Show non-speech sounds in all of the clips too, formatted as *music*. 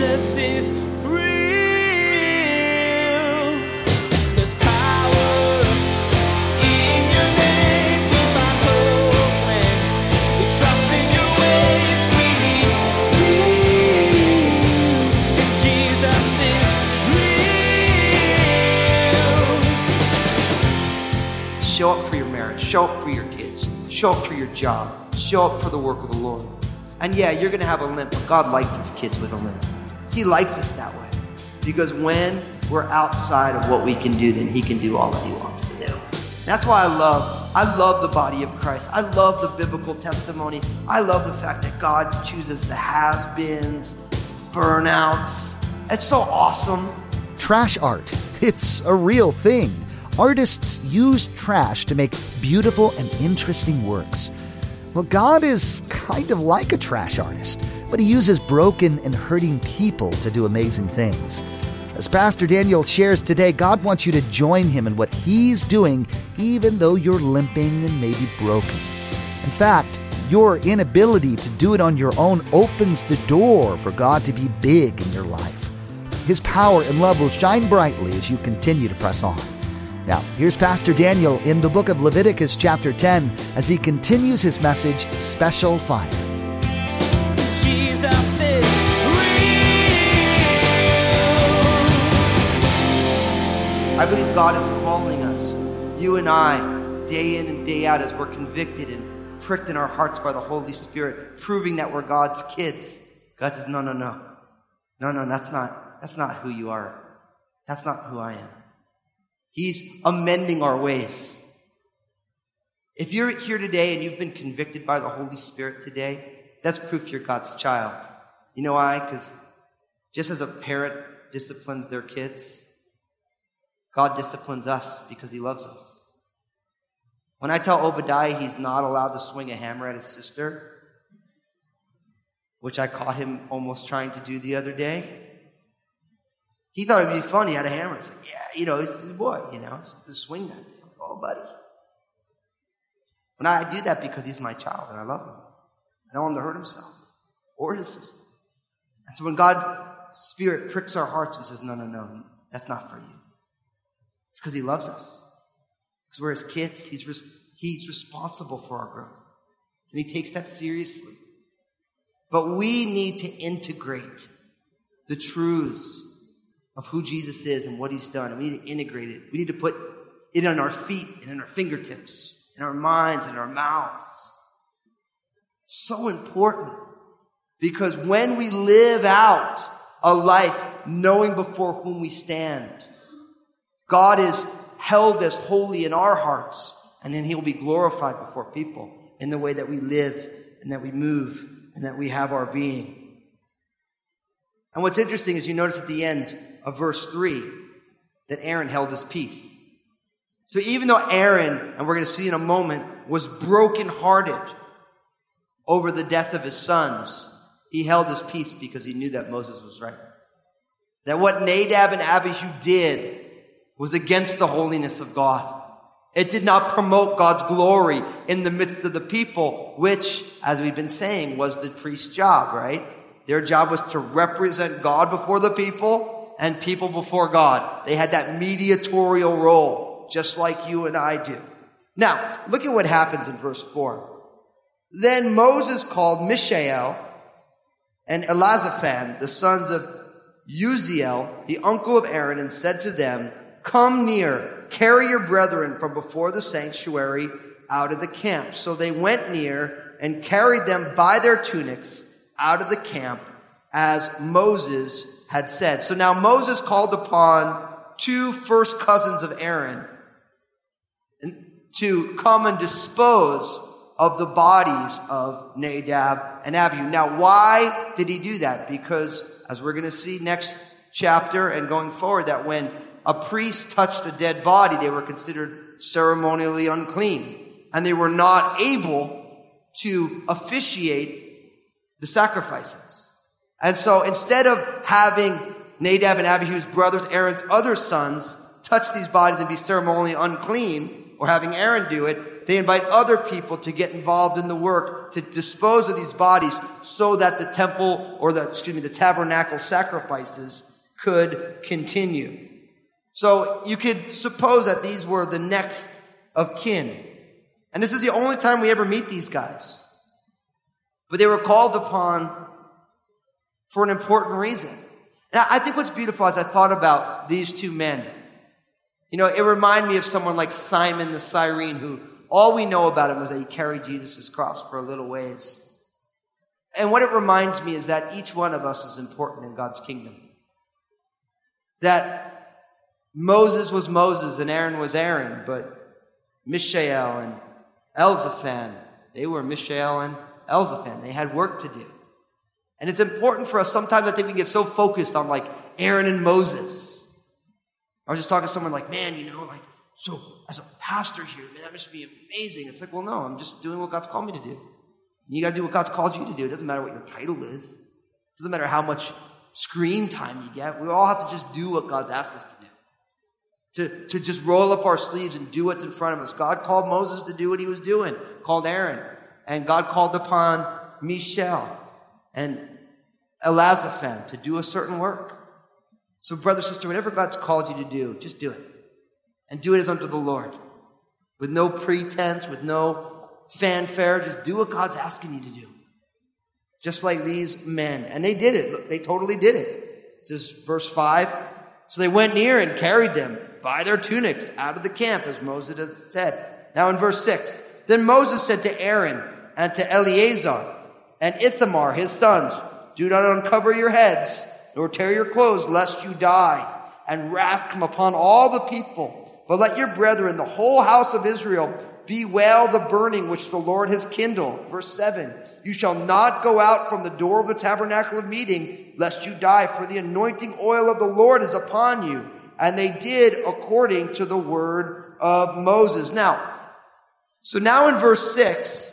Jesus is. Show up for your marriage, show up for your kids, show up for your job, show up for the work of the Lord. And yeah, you're going to have a limp, but God likes his kids with a limp. He likes us that way. Because when we're outside of what we can do, then he can do all that he wants to do. That's why I love, I love the body of Christ. I love the biblical testimony. I love the fact that God chooses the has-beens, burnouts. It's so awesome. Trash art. It's a real thing. Artists use trash to make beautiful and interesting works. Well, God is kind of like a trash artist, but he uses broken and hurting people to do amazing things. As Pastor Daniel shares today, God wants you to join him in what he's doing, even though you're limping and maybe broken. In fact, your inability to do it on your own opens the door for God to be big in your life. His power and love will shine brightly as you continue to press on. Now, here's Pastor Daniel in the book of Leviticus, chapter 10, as he continues his message, Special Fire. I believe God is calling us, you and I, day in and day out, as we're convicted and pricked in our hearts by the Holy Spirit, proving that we're God's kids. God says, no, no, no. No, no, that's not, that's not who you are. That's not who I am. He's amending our ways. If you're here today and you've been convicted by the Holy Spirit today, that's proof you're God's child. You know why? Because just as a parent disciplines their kids, God disciplines us because he loves us. When I tell Obadiah he's not allowed to swing a hammer at his sister, which I caught him almost trying to do the other day, he thought it'd be funny. He had a hammer. He's like, yeah, you know, it's his boy, you know, to swing that thing. Oh, buddy. When I do that because he's my child and I love him. I don't want him to hurt himself or his sister. And so when God's Spirit pricks our hearts and says, no, no, no, that's not for you. It's because he loves us. Because we're his kids. He's, res- he's responsible for our growth. And he takes that seriously. But we need to integrate the truths of who Jesus is and what he's done. And we need to integrate it. We need to put it on our feet and in our fingertips, in our minds and our mouths. So important. Because when we live out a life knowing before whom we stand, God is held as holy in our hearts, and then he will be glorified before people in the way that we live and that we move and that we have our being. And what's interesting is you notice at the end of verse 3 that Aaron held his peace. So even though Aaron, and we're going to see in a moment, was brokenhearted over the death of his sons, he held his peace because he knew that Moses was right. That what Nadab and Abihu did was against the holiness of God. It did not promote God's glory in the midst of the people, which, as we've been saying, was the priest's job, right? Their job was to represent God before the people and people before God. They had that mediatorial role, just like you and I do. Now, look at what happens in verse 4. Then Moses called Mishael and Elazaphan, the sons of Uzziel, the uncle of Aaron, and said to them, Come near, carry your brethren from before the sanctuary out of the camp. So they went near and carried them by their tunics out of the camp as Moses had said. So now Moses called upon two first cousins of Aaron to come and dispose of the bodies of Nadab and Abihu. Now, why did he do that? Because, as we're going to see next chapter and going forward, that when a priest touched a dead body, they were considered ceremonially unclean. And they were not able to officiate the sacrifices. And so instead of having Nadab and Abihu's brothers, Aaron's other sons, touch these bodies and be ceremonially unclean, or having Aaron do it, They invite other people to get involved in the work to dispose of these bodies so that the temple or the, excuse me, the tabernacle sacrifices could continue. So you could suppose that these were the next of kin. And this is the only time we ever meet these guys. But they were called upon for an important reason. And I think what's beautiful as I thought about these two men, you know, it reminded me of someone like Simon the Cyrene, who all we know about him was that he carried Jesus' cross for a little ways. And what it reminds me is that each one of us is important in God's kingdom. That Moses was Moses and Aaron was Aaron, but Mishael and Elzaphan, they were Mishael and Elzaphan. They had work to do. And it's important for us sometimes I think we get so focused on like Aaron and Moses. I was just talking to someone like, man, you know, like, so as a pastor here, man, that must be amazing. It's like, well, no, I'm just doing what God's called me to do. You got to do what God's called you to do. It doesn't matter what your title is. It doesn't matter how much screen time you get. We all have to just do what God's asked us to do. To, to just roll up our sleeves and do what's in front of us. God called Moses to do what he was doing, called Aaron. And God called upon Mishael and Elazaphan to do a certain work. So, brother, sister, whatever God's called you to do, just do it. And do it as unto the Lord. With no pretense, with no fanfare, just do what God's asking you to do. Just like these men. And they did it. They totally did it. It says, verse 5 So they went near and carried them by their tunics out of the camp, as Moses had said. Now in verse 6 Then Moses said to Aaron and to Eleazar and Ithamar, his sons, Do not uncover your heads, nor tear your clothes, lest you die, and wrath come upon all the people. But let your brethren, the whole house of Israel, bewail the burning which the Lord has kindled. Verse 7 You shall not go out from the door of the tabernacle of meeting, lest you die, for the anointing oil of the Lord is upon you. And they did according to the word of Moses. Now, so now in verse 6,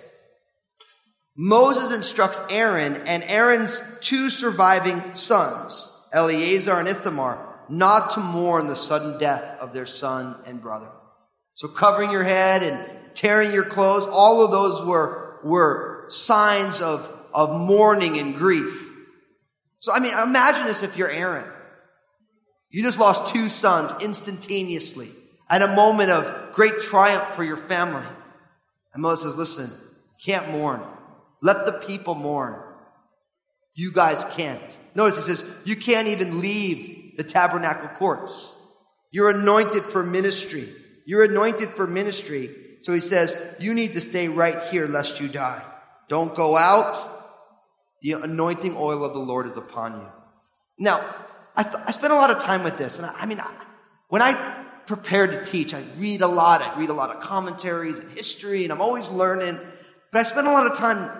Moses instructs Aaron and Aaron's two surviving sons, Eleazar and Ithamar, not to mourn the sudden death of their son and brother. So covering your head and tearing your clothes, all of those were, were signs of, of mourning and grief. So, I mean, imagine this if you're Aaron. You just lost two sons instantaneously at a moment of great triumph for your family. And Moses says, listen, can't mourn. Let the people mourn. You guys can't. Notice he says, you can't even leave the tabernacle courts. You're anointed for ministry. You're anointed for ministry. So he says, you need to stay right here lest you die. Don't go out. The anointing oil of the Lord is upon you. Now, I, th- I spent a lot of time with this. And I, I mean, I, when I prepare to teach, I read a lot. I read a lot of commentaries and history, and I'm always learning. But I spent a lot of time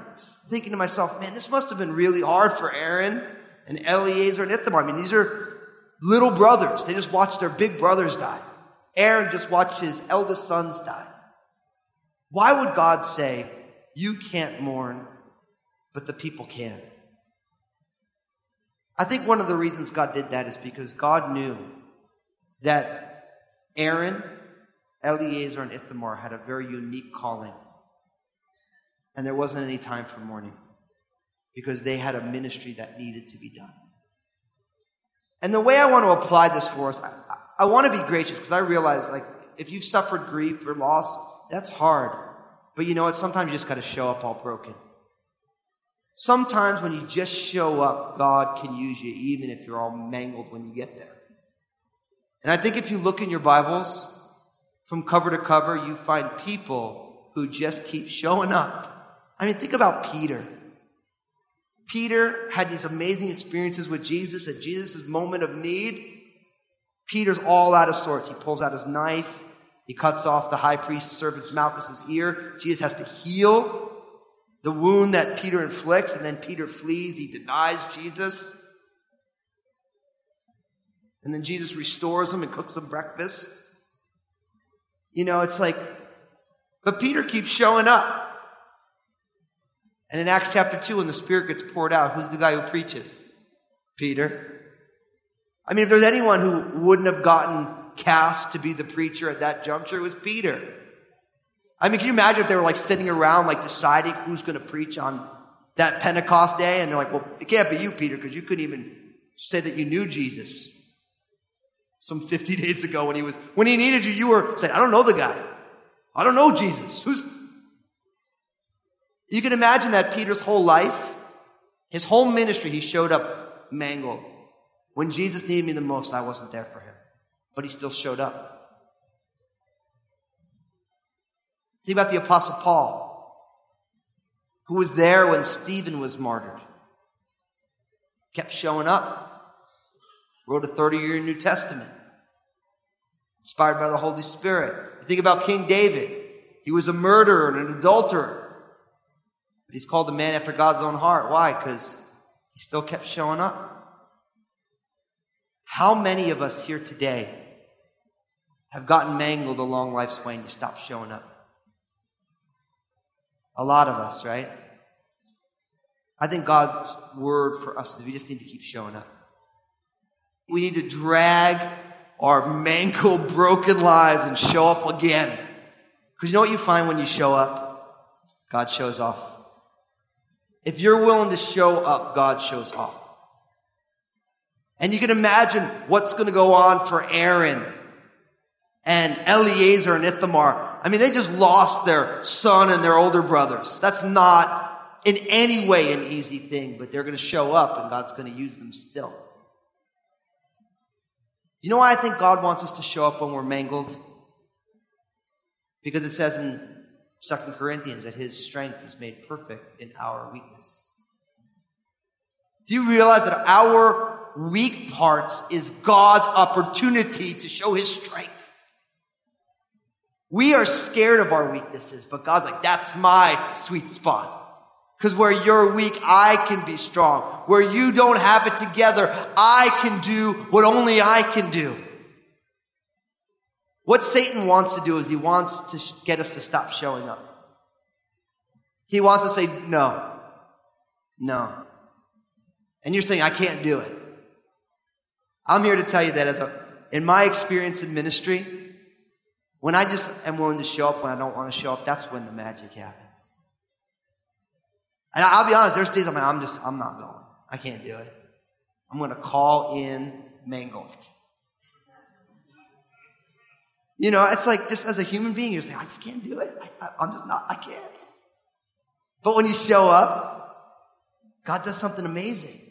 thinking to myself, man, this must have been really hard for Aaron and Eleazar and Ithamar. I mean, these are little brothers. They just watched their big brothers die. Aaron just watched his eldest sons die. Why would God say, you can't mourn, but the people can? I think one of the reasons God did that is because God knew that Aaron, Eleazar, and Ithamar had a very unique calling. And there wasn't any time for mourning because they had a ministry that needed to be done. And the way I want to apply this for us, I, I want to be gracious because I realize, like, if you've suffered grief or loss, that's hard. But you know what? Sometimes you just got to show up all broken. Sometimes when you just show up, God can use you even if you're all mangled when you get there. And I think if you look in your Bibles from cover to cover, you find people who just keep showing up. I mean, think about Peter. Peter had these amazing experiences with Jesus at Jesus' moment of need. Peter's all out of sorts. He pulls out his knife. He cuts off the high priest's servant Malchus's ear. Jesus has to heal the wound that Peter inflicts, and then Peter flees. He denies Jesus. And then Jesus restores him and cooks him breakfast. You know, it's like, but Peter keeps showing up. And in Acts chapter 2, when the Spirit gets poured out, who's the guy who preaches? Peter. I mean, if there's anyone who wouldn't have gotten cast to be the preacher at that juncture, it was Peter. I mean, can you imagine if they were like sitting around, like deciding who's going to preach on that Pentecost day? And they're like, well, it can't be you, Peter, because you couldn't even say that you knew Jesus some 50 *laughs* days ago when he was, when he needed you, you were saying, I don't know the guy. I don't know Jesus. Who's, you can imagine that Peter's whole life, his whole ministry, he showed up mangled. When Jesus needed me the most, I wasn't there for him. But he still showed up. Think about the Apostle Paul, who was there when Stephen was martyred. Kept showing up. Wrote a 30 year New Testament. Inspired by the Holy Spirit. Think about King David. He was a murderer and an adulterer. But he's called a man after God's own heart. Why? Because he still kept showing up. How many of us here today have gotten mangled along life's way and you stop showing up? A lot of us, right? I think God's word for us is we just need to keep showing up. We need to drag our mangled, broken lives and show up again. Because you know what you find when you show up? God shows off. If you're willing to show up, God shows off. And you can imagine what's going to go on for Aaron and Eleazar and Ithamar I mean, they just lost their son and their older brothers. That's not in any way an easy thing, but they're going to show up and God's going to use them still. You know why I think God wants us to show up when we're mangled? Because it says in 2 Corinthians that his strength is made perfect in our weakness. Do you realize that our weak parts is God's opportunity to show his strength? We are scared of our weaknesses, but God's like, that's my sweet spot. Because where you're weak, I can be strong. Where you don't have it together, I can do what only I can do. What Satan wants to do is he wants to get us to stop showing up. He wants to say, no, no. And you're saying, I can't do it. I'm here to tell you that as a, in my experience in ministry, when I just am willing to show up when I don't want to show up, that's when the magic happens. And I'll be honest, there's days I'm like, I'm just, I'm not going. I can't do it. I'm going to call in mangled. You know, it's like just as a human being, you're saying, I just can't do it. I, am just not, I can't. But when you show up, God does something amazing.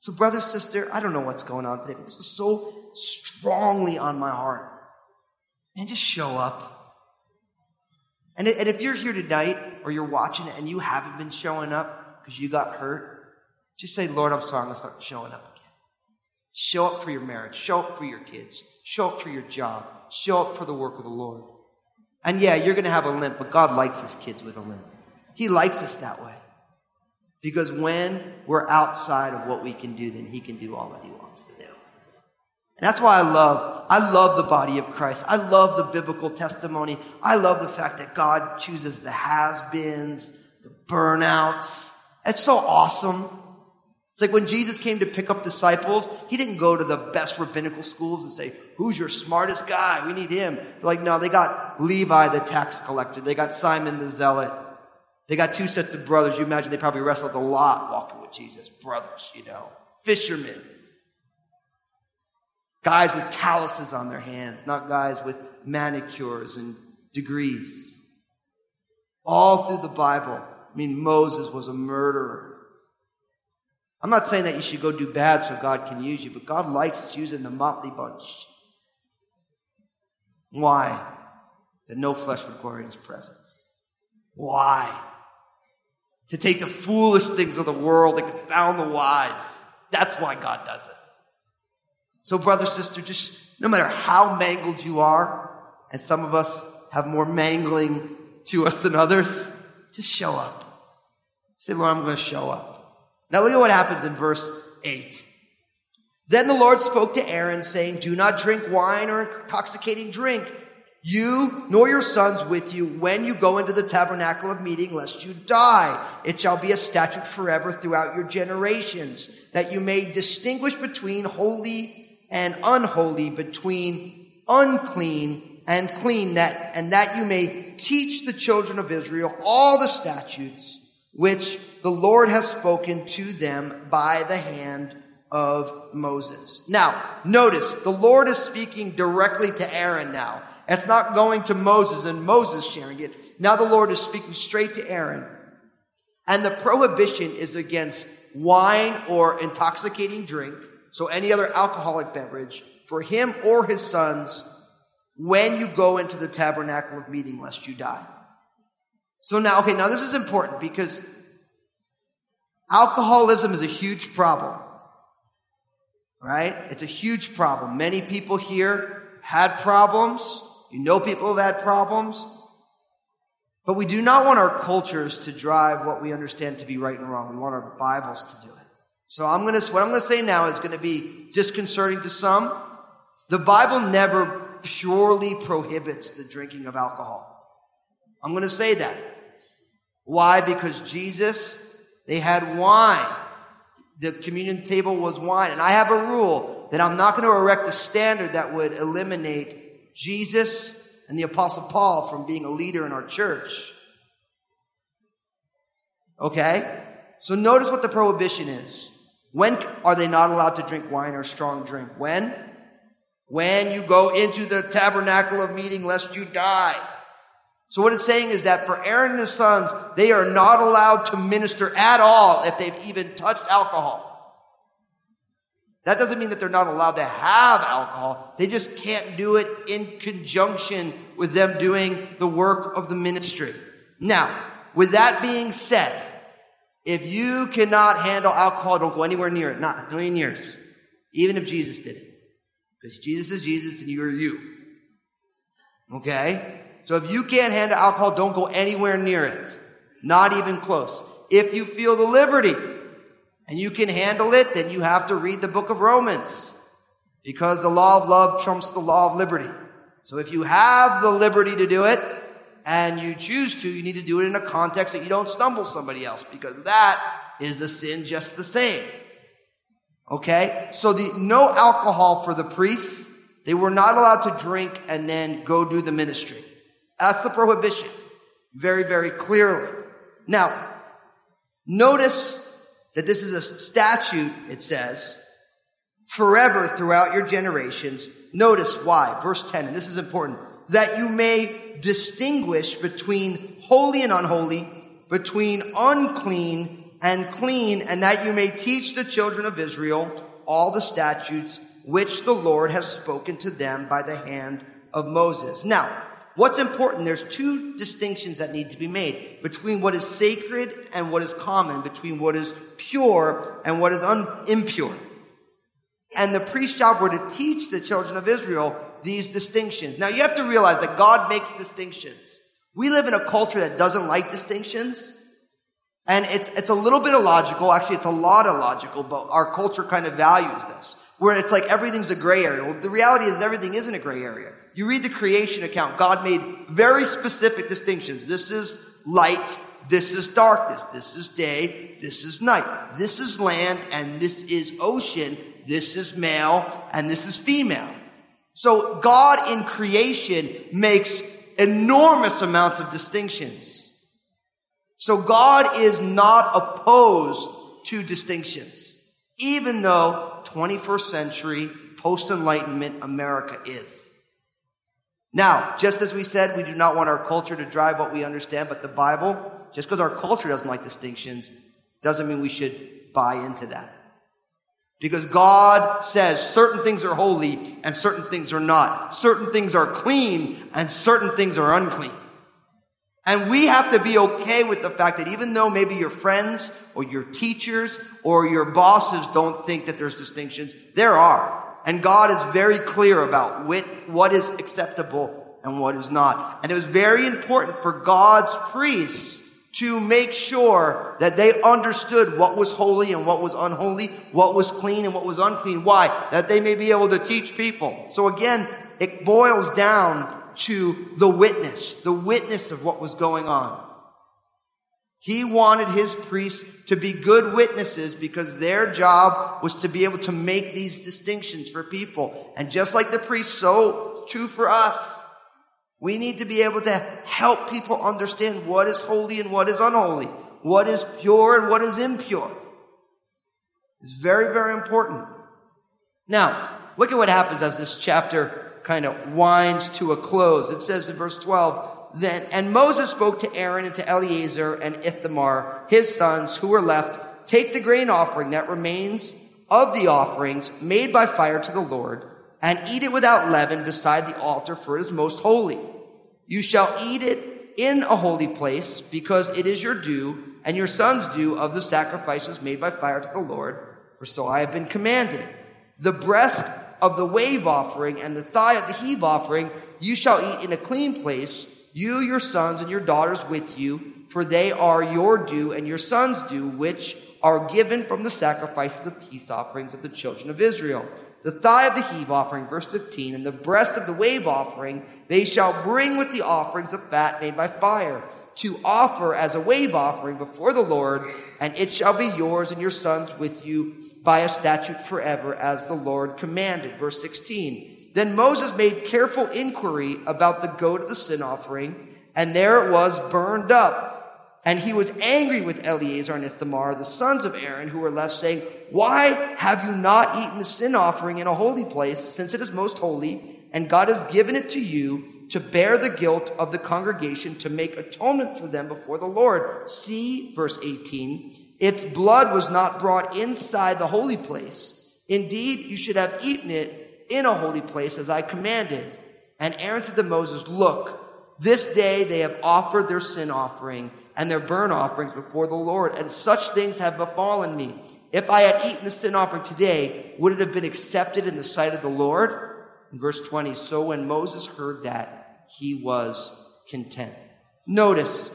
So, brother, sister, I don't know what's going on today, but this was so strongly on my heart. And just show up. And, and if you're here tonight or you're watching it and you haven't been showing up because you got hurt, just say, Lord, I'm sorry, I'm going to start showing up again. Show up for your marriage. Show up for your kids. Show up for your job. Show up for the work of the Lord. And yeah, you're going to have a limp, but God likes his kids with a limp. He likes us that way. Because when we're outside of what we can do, then he can do all that he wants to do. And that's why I love, I love the body of Christ. I love the biblical testimony. I love the fact that God chooses the has-beens, the burnouts. It's so awesome. It's like when Jesus came to pick up disciples, he didn't go to the best rabbinical schools and say, who's your smartest guy? We need him. They're like, no, they got Levi, the tax collector. They got Simon the zealot. They got two sets of brothers. You imagine they probably wrestled a lot walking with Jesus. Brothers, you know, fishermen. Guys with calluses on their hands, not guys with manicures and degrees. All through the Bible. I mean, Moses was a murderer. I'm not saying that you should go do bad so God can use you, but God likes using the motley bunch. Why? That no flesh would glory in his presence. Why? To take the foolish things of the world and confound the wise. That's why God does it. So, brother, sister, just no matter how mangled you are, and some of us have more mangling to us than others, just show up. Say, Lord, I'm going to show up. Now, look at what happens in verse 8. Then the Lord spoke to Aaron, saying, Do not drink wine or intoxicating drink, you nor your sons with you, when you go into the tabernacle of meeting, lest you die. It shall be a statute forever throughout your generations, that you may distinguish between holy and unholy, between unclean and clean that, and that you may teach the children of Israel all the statutes which the Lord has spoken to them by the hand of Moses. Now, notice the Lord is speaking directly to Aaron now. It's not going to Moses and Moses sharing it. Now the Lord is speaking straight to Aaron. And the prohibition is against wine or intoxicating drink, so any other alcoholic beverage, for him or his sons when you go into the tabernacle of meeting, lest you die. So now, okay, now this is important because alcoholism is a huge problem. Right? It's a huge problem. Many people here had problems. You know people have had problems. But we do not want our cultures to drive what we understand to be right and wrong. We want our Bibles to do. So I'm going to, what I'm going to say now is going to be disconcerting to some. The Bible never purely prohibits the drinking of alcohol. I'm going to say that. Why? Because Jesus, they had wine. The communion table was wine. And I have a rule that I'm not going to erect a standard that would eliminate Jesus and the apostle Paul from being a leader in our church. Okay? So notice what the prohibition is. When are they not allowed to drink wine or strong drink? When? When you go into the tabernacle of meeting, lest you die. So what it's saying is that for Aaron and his sons, they are not allowed to minister at all if they've even touched alcohol. That doesn't mean that they're not allowed to have alcohol. They just can't do it in conjunction with them doing the work of the ministry. Now, with that being said, if you cannot handle alcohol, don't go anywhere near it. Not a million years. Even if Jesus did it. Because Jesus is Jesus and you are you. Okay? So if you can't handle alcohol, don't go anywhere near it. Not even close. If you feel the liberty and you can handle it, then you have to read the book of Romans. Because the law of love trumps the law of liberty. So if you have the liberty to do it and you choose to, you need to do it in a context that you don't stumble somebody else because that is a sin just the same. Okay? So the no alcohol for the priests. They were not allowed to drink and then go do the ministry. That's the prohibition. Very, very clearly. Now, notice that this is a statute, it says, forever throughout your generations. Notice why. Verse 10, and this is important. That you may distinguish between holy and unholy, between unclean and clean, and that you may teach the children of Israel all the statutes which the Lord has spoken to them by the hand of Moses. Now, what's important, there's two distinctions that need to be made between what is sacred and what is common, between what is pure and what is un- impure. And the priest's job were to teach the children of Israel these distinctions. Now you have to realize that God makes distinctions. We live in a culture that doesn't like distinctions. And it's, it's a little bit illogical. Actually, it's a lot illogical, but our culture kind of values this. Where it's like everything's a gray area. Well, the reality is everything isn't a gray area. You read the creation account, God made very specific distinctions. This is light, this is darkness, this is day, this is night. This is land, and this is ocean, this is male, and this is female. So God in creation makes enormous amounts of distinctions. So God is not opposed to distinctions, even though 21st century post enlightenment America is. Now, just as we said, we do not want our culture to drive what we understand, but the Bible, just because our culture doesn't like distinctions, doesn't mean we should buy into that. Because God says certain things are holy and certain things are not. Certain things are clean and certain things are unclean. And we have to be okay with the fact that even though maybe your friends or your teachers or your bosses don't think that there's distinctions, there are. And God is very clear about what is acceptable and what is not. And it was very important for God's priests to make sure that they understood what was holy and what was unholy, what was clean and what was unclean. Why? That they may be able to teach people. So again, it boils down to the witness, the witness of what was going on. He wanted his priests to be good witnesses because their job was to be able to make these distinctions for people. And just like the priests, so true for us. We need to be able to help people understand what is holy and what is unholy, what is pure and what is impure. It's very, very important. Now, look at what happens as this chapter kind of winds to a close. It says in verse 12, then, and Moses spoke to Aaron and to Eleazar and Ithamar, his sons, who were left, take the grain offering that remains of the offerings made by fire to the Lord, and eat it without leaven beside the altar, for it is most holy. You shall eat it in a holy place, because it is your due, and your sons' due of the sacrifices made by fire to the Lord, for so I have been commanded. The breast of the wave offering and the thigh of the heave offering you shall eat in a clean place, you, your sons, and your daughters with you, for they are your due and your sons' due, which are given from the sacrifices of peace offerings of the children of Israel. The thigh of the heave offering, verse 15, and the breast of the wave offering, they shall bring with the offerings of fat made by fire, to offer as a wave offering before the Lord, and it shall be yours and your sons with you by a statute forever, as the Lord commanded. Verse 16. Then Moses made careful inquiry about the goat of the sin offering, and there it was burned up. And he was angry with Eleazar and Ithamar, the sons of Aaron, who were left, saying, Why have you not eaten the sin offering in a holy place, since it is most holy, and God has given it to you to bear the guilt of the congregation, to make atonement for them before the Lord? See, verse 18, its blood was not brought inside the holy place. Indeed, you should have eaten it in a holy place as I commanded. And Aaron said to Moses, Look, this day they have offered their sin offering and their burnt offerings before the Lord, and such things have befallen me. If I had eaten the sin offering today, would it have been accepted in the sight of the Lord? In verse 20, so when Moses heard that, he was content. Notice,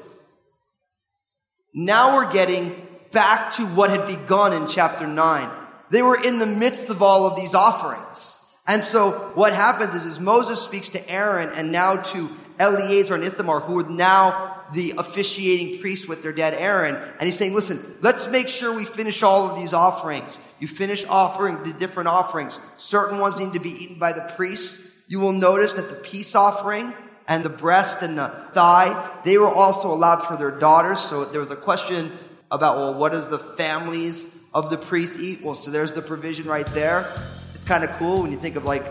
now we're getting back to what had begun in chapter 9. They were in the midst of all of these offerings. And so what happens is, is Moses speaks to Aaron and now to Eleazar and Ithamar, who are now the officiating priest with their dad Aaron. And he's saying, listen, let's make sure we finish all of these offerings. You finish offering the different offerings. Certain ones need to be eaten by the priest. You will notice that the peace offering and the breast and the thigh, they were also allowed for their daughters. So there was a question about, well, what does the families of the priests eat? Well, so there's the provision right there. It's kind of cool when you think of like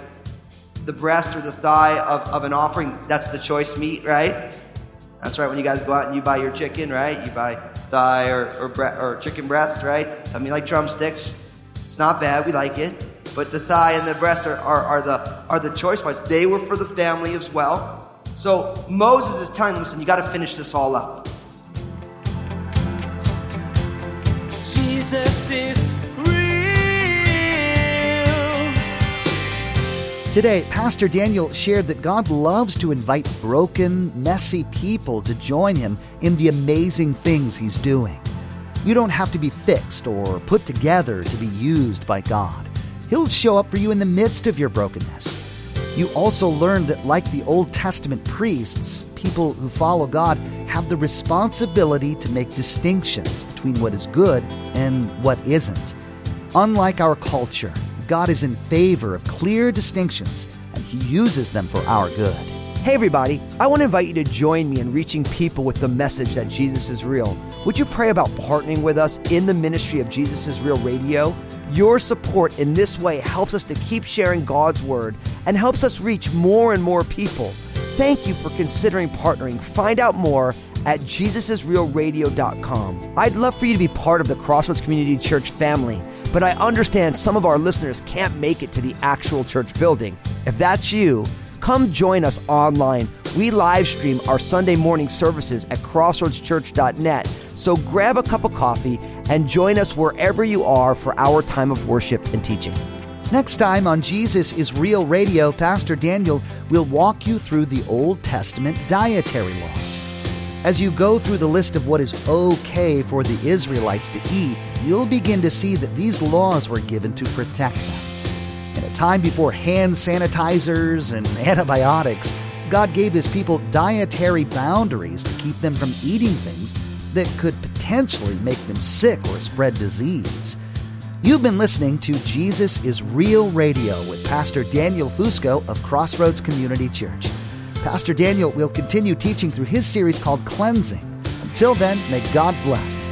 the breast or the thigh of, of an offering. That's the choice meat, right? That's right. When you guys go out and you buy your chicken, right? You buy thigh or, or, bre- or chicken breast, right? I mean, like drumsticks. It's not bad. We like it. But the thigh and the breast are, are, are, the, are the choice parts. They were for the family as well. So Moses is telling them, listen, you got to finish this all up. Jesus is Today, Pastor Daniel shared that God loves to invite broken, messy people to join him in the amazing things he's doing. You don't have to be fixed or put together to be used by God. He'll show up for you in the midst of your brokenness. You also learned that, like the Old Testament priests, people who follow God have the responsibility to make distinctions between what is good and what isn't. Unlike our culture, God is in favor of clear distinctions, and He uses them for our good. Hey, everybody, I want to invite you to join me in reaching people with the message that Jesus is real. Would you pray about partnering with us in the ministry of Jesus is Real Radio? Your support in this way helps us to keep sharing God's Word and helps us reach more and more people. Thank you for considering partnering. Find out more at jesusisrealradio.com. I'd love for you to be part of the Crossroads Community Church family but I understand some of our listeners can't make it to the actual church building. If that's you, come join us online. We live stream our Sunday morning services at crossroadschurch.net. So grab a cup of coffee and join us wherever you are for our time of worship and teaching. Next time on Jesus is Real Radio, Pastor Daniel will walk you through the Old Testament dietary laws. As you go through the list of what is okay for the Israelites to eat, you'll begin to see that these laws were given to protect them. In a time before hand sanitizers and *laughs* antibiotics, God gave his people dietary boundaries to keep them from eating things that could potentially make them sick or spread disease. You've been listening to Jesus is Real Radio with Pastor Daniel Fusco of Crossroads Community Church. Pastor Daniel will continue teaching through his series called Cleansing. Until then, may God bless.